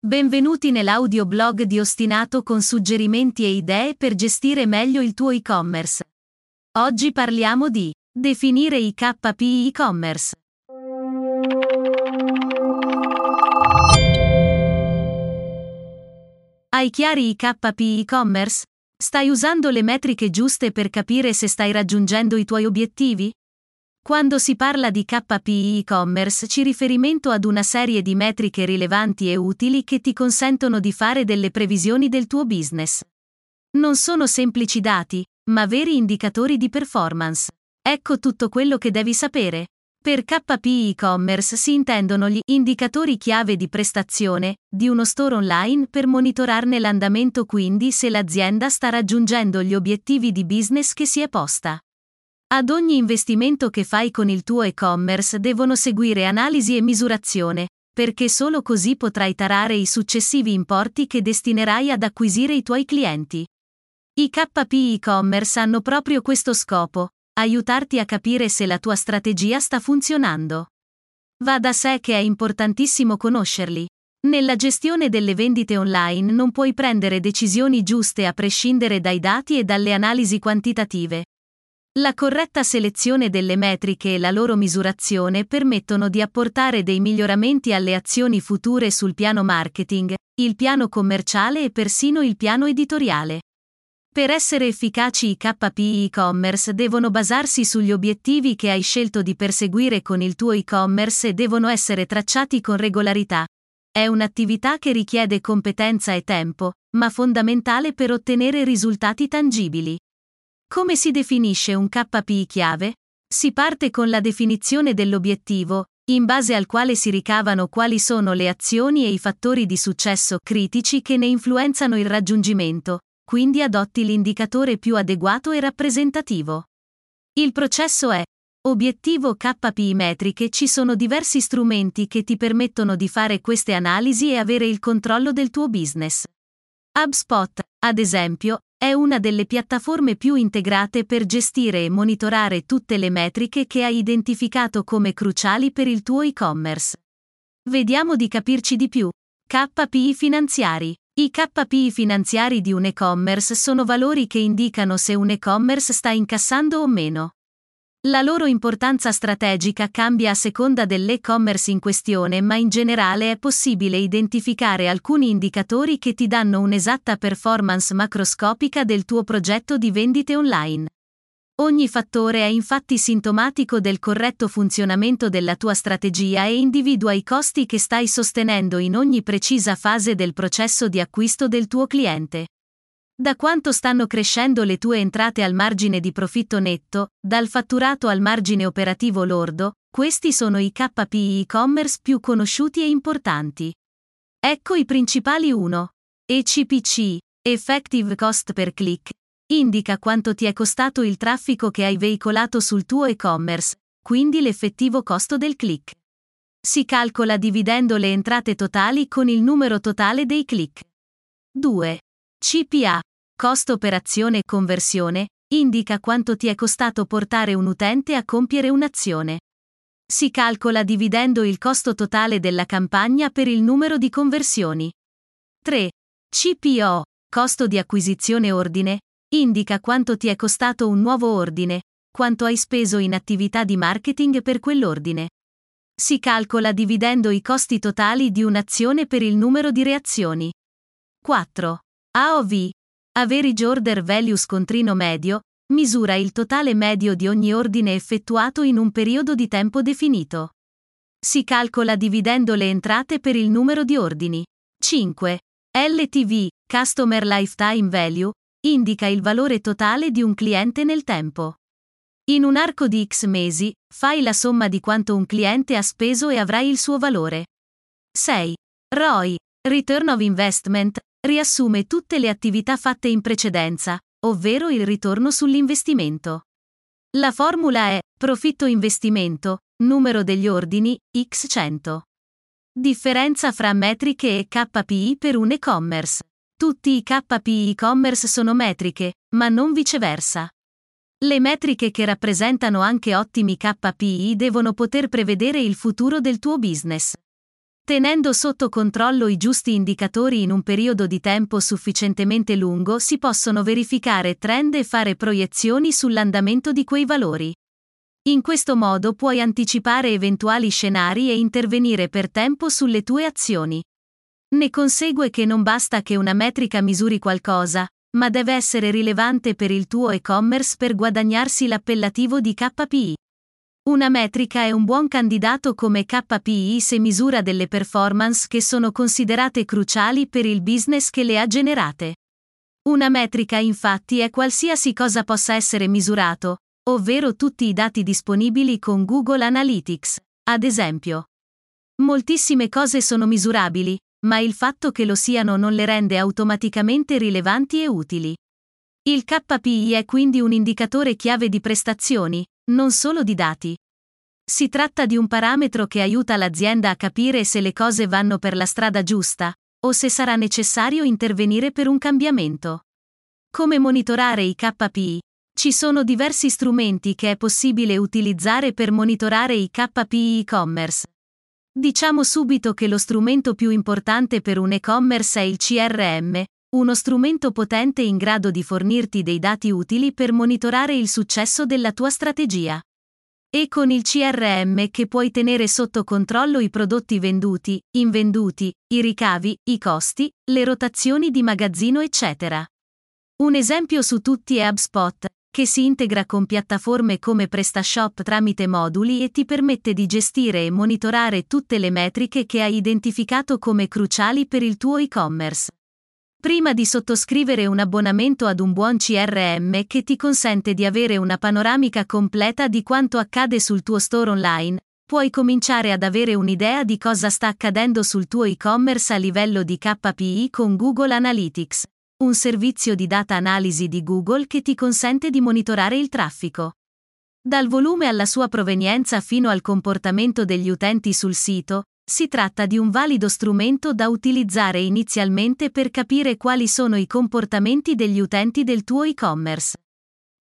Benvenuti nell'audioblog di Ostinato con suggerimenti e idee per gestire meglio il tuo e-commerce. Oggi parliamo di definire i KPI e-commerce. Hai chiari i KPI e-commerce? Stai usando le metriche giuste per capire se stai raggiungendo i tuoi obiettivi? Quando si parla di KPI e-commerce ci riferimento ad una serie di metriche rilevanti e utili che ti consentono di fare delle previsioni del tuo business. Non sono semplici dati, ma veri indicatori di performance. Ecco tutto quello che devi sapere. Per KPI e-commerce si intendono gli indicatori chiave di prestazione di uno store online per monitorarne l'andamento quindi se l'azienda sta raggiungendo gli obiettivi di business che si è posta. Ad ogni investimento che fai con il tuo e-commerce devono seguire analisi e misurazione, perché solo così potrai tarare i successivi importi che destinerai ad acquisire i tuoi clienti. I KPI e-commerce hanno proprio questo scopo, aiutarti a capire se la tua strategia sta funzionando. Va da sé che è importantissimo conoscerli. Nella gestione delle vendite online non puoi prendere decisioni giuste a prescindere dai dati e dalle analisi quantitative, la corretta selezione delle metriche e la loro misurazione permettono di apportare dei miglioramenti alle azioni future sul piano marketing, il piano commerciale e persino il piano editoriale. Per essere efficaci i KPI e-commerce devono basarsi sugli obiettivi che hai scelto di perseguire con il tuo e-commerce e devono essere tracciati con regolarità. È un'attività che richiede competenza e tempo, ma fondamentale per ottenere risultati tangibili. Come si definisce un KPI chiave? Si parte con la definizione dell'obiettivo, in base al quale si ricavano quali sono le azioni e i fattori di successo critici che ne influenzano il raggiungimento, quindi adotti l'indicatore più adeguato e rappresentativo. Il processo è Obiettivo KPI metriche ci sono diversi strumenti che ti permettono di fare queste analisi e avere il controllo del tuo business. HubSpot, ad esempio, è una delle piattaforme più integrate per gestire e monitorare tutte le metriche che hai identificato come cruciali per il tuo e-commerce. Vediamo di capirci di più. KPI finanziari. I KPI finanziari di un e-commerce sono valori che indicano se un e-commerce sta incassando o meno. La loro importanza strategica cambia a seconda dell'e-commerce in questione, ma in generale è possibile identificare alcuni indicatori che ti danno un'esatta performance macroscopica del tuo progetto di vendite online. Ogni fattore è infatti sintomatico del corretto funzionamento della tua strategia e individua i costi che stai sostenendo in ogni precisa fase del processo di acquisto del tuo cliente. Da quanto stanno crescendo le tue entrate al margine di profitto netto, dal fatturato al margine operativo lordo, questi sono i KPI e-commerce più conosciuti e importanti. Ecco i principali 1. ECPC, Effective Cost per Click, indica quanto ti è costato il traffico che hai veicolato sul tuo e-commerce, quindi l'effettivo costo del click. Si calcola dividendo le entrate totali con il numero totale dei click. 2. CPA, costo operazione conversione, indica quanto ti è costato portare un utente a compiere un'azione. Si calcola dividendo il costo totale della campagna per il numero di conversioni. 3. CPO, costo di acquisizione ordine, indica quanto ti è costato un nuovo ordine, quanto hai speso in attività di marketing per quell'ordine. Si calcola dividendo i costi totali di un'azione per il numero di reazioni. 4. AOV, Average Order Value scontrino medio, misura il totale medio di ogni ordine effettuato in un periodo di tempo definito. Si calcola dividendo le entrate per il numero di ordini. 5. LTV, Customer Lifetime Value, indica il valore totale di un cliente nel tempo. In un arco di X mesi, fai la somma di quanto un cliente ha speso e avrai il suo valore. 6. ROI, Return of Investment, riassume tutte le attività fatte in precedenza, ovvero il ritorno sull'investimento. La formula è profitto investimento, numero degli ordini, x 100. Differenza fra metriche e KPI per un e-commerce. Tutti i KPI e-commerce sono metriche, ma non viceversa. Le metriche che rappresentano anche ottimi KPI devono poter prevedere il futuro del tuo business. Tenendo sotto controllo i giusti indicatori in un periodo di tempo sufficientemente lungo si possono verificare trend e fare proiezioni sull'andamento di quei valori. In questo modo puoi anticipare eventuali scenari e intervenire per tempo sulle tue azioni. Ne consegue che non basta che una metrica misuri qualcosa, ma deve essere rilevante per il tuo e-commerce per guadagnarsi l'appellativo di KPI. Una metrica è un buon candidato come KPI se misura delle performance che sono considerate cruciali per il business che le ha generate. Una metrica infatti è qualsiasi cosa possa essere misurato, ovvero tutti i dati disponibili con Google Analytics, ad esempio. Moltissime cose sono misurabili, ma il fatto che lo siano non le rende automaticamente rilevanti e utili. Il KPI è quindi un indicatore chiave di prestazioni, non solo di dati. Si tratta di un parametro che aiuta l'azienda a capire se le cose vanno per la strada giusta, o se sarà necessario intervenire per un cambiamento. Come monitorare i KPI? Ci sono diversi strumenti che è possibile utilizzare per monitorare i KPI e-commerce. Diciamo subito che lo strumento più importante per un e-commerce è il CRM, uno strumento potente in grado di fornirti dei dati utili per monitorare il successo della tua strategia. E con il CRM che puoi tenere sotto controllo i prodotti venduti, invenduti, i ricavi, i costi, le rotazioni di magazzino eccetera. Un esempio su tutti è HubSpot, che si integra con piattaforme come PrestaShop tramite moduli e ti permette di gestire e monitorare tutte le metriche che hai identificato come cruciali per il tuo e-commerce. Prima di sottoscrivere un abbonamento ad un buon CRM che ti consente di avere una panoramica completa di quanto accade sul tuo store online, puoi cominciare ad avere un'idea di cosa sta accadendo sul tuo e-commerce a livello di KPI con Google Analytics, un servizio di data analisi di Google che ti consente di monitorare il traffico. Dal volume alla sua provenienza fino al comportamento degli utenti sul sito, si tratta di un valido strumento da utilizzare inizialmente per capire quali sono i comportamenti degli utenti del tuo e-commerce.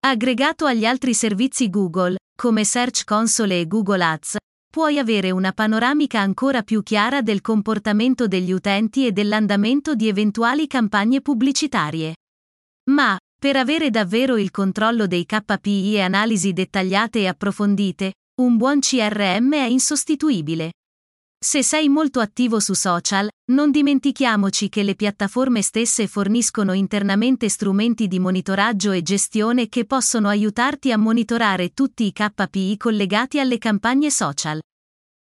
Aggregato agli altri servizi Google, come Search Console e Google Ads, puoi avere una panoramica ancora più chiara del comportamento degli utenti e dell'andamento di eventuali campagne pubblicitarie. Ma, per avere davvero il controllo dei KPI e analisi dettagliate e approfondite, un buon CRM è insostituibile. Se sei molto attivo su social, non dimentichiamoci che le piattaforme stesse forniscono internamente strumenti di monitoraggio e gestione che possono aiutarti a monitorare tutti i KPI collegati alle campagne social.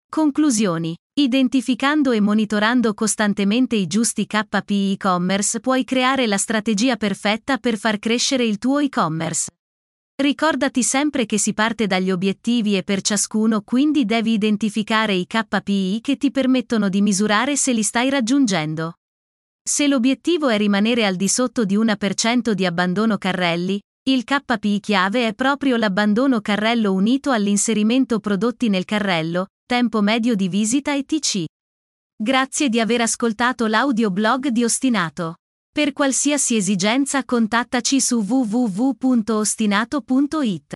Conclusioni. Identificando e monitorando costantemente i giusti KPI e-commerce puoi creare la strategia perfetta per far crescere il tuo e-commerce. Ricordati sempre che si parte dagli obiettivi e per ciascuno quindi devi identificare i KPI che ti permettono di misurare se li stai raggiungendo. Se l'obiettivo è rimanere al di sotto di 1% di abbandono carrelli, il KPI chiave è proprio l'abbandono carrello unito all'inserimento prodotti nel carrello, tempo medio di visita etc. Grazie di aver ascoltato l'audioblog di Ostinato. Per qualsiasi esigenza contattaci su www.ostinato.it.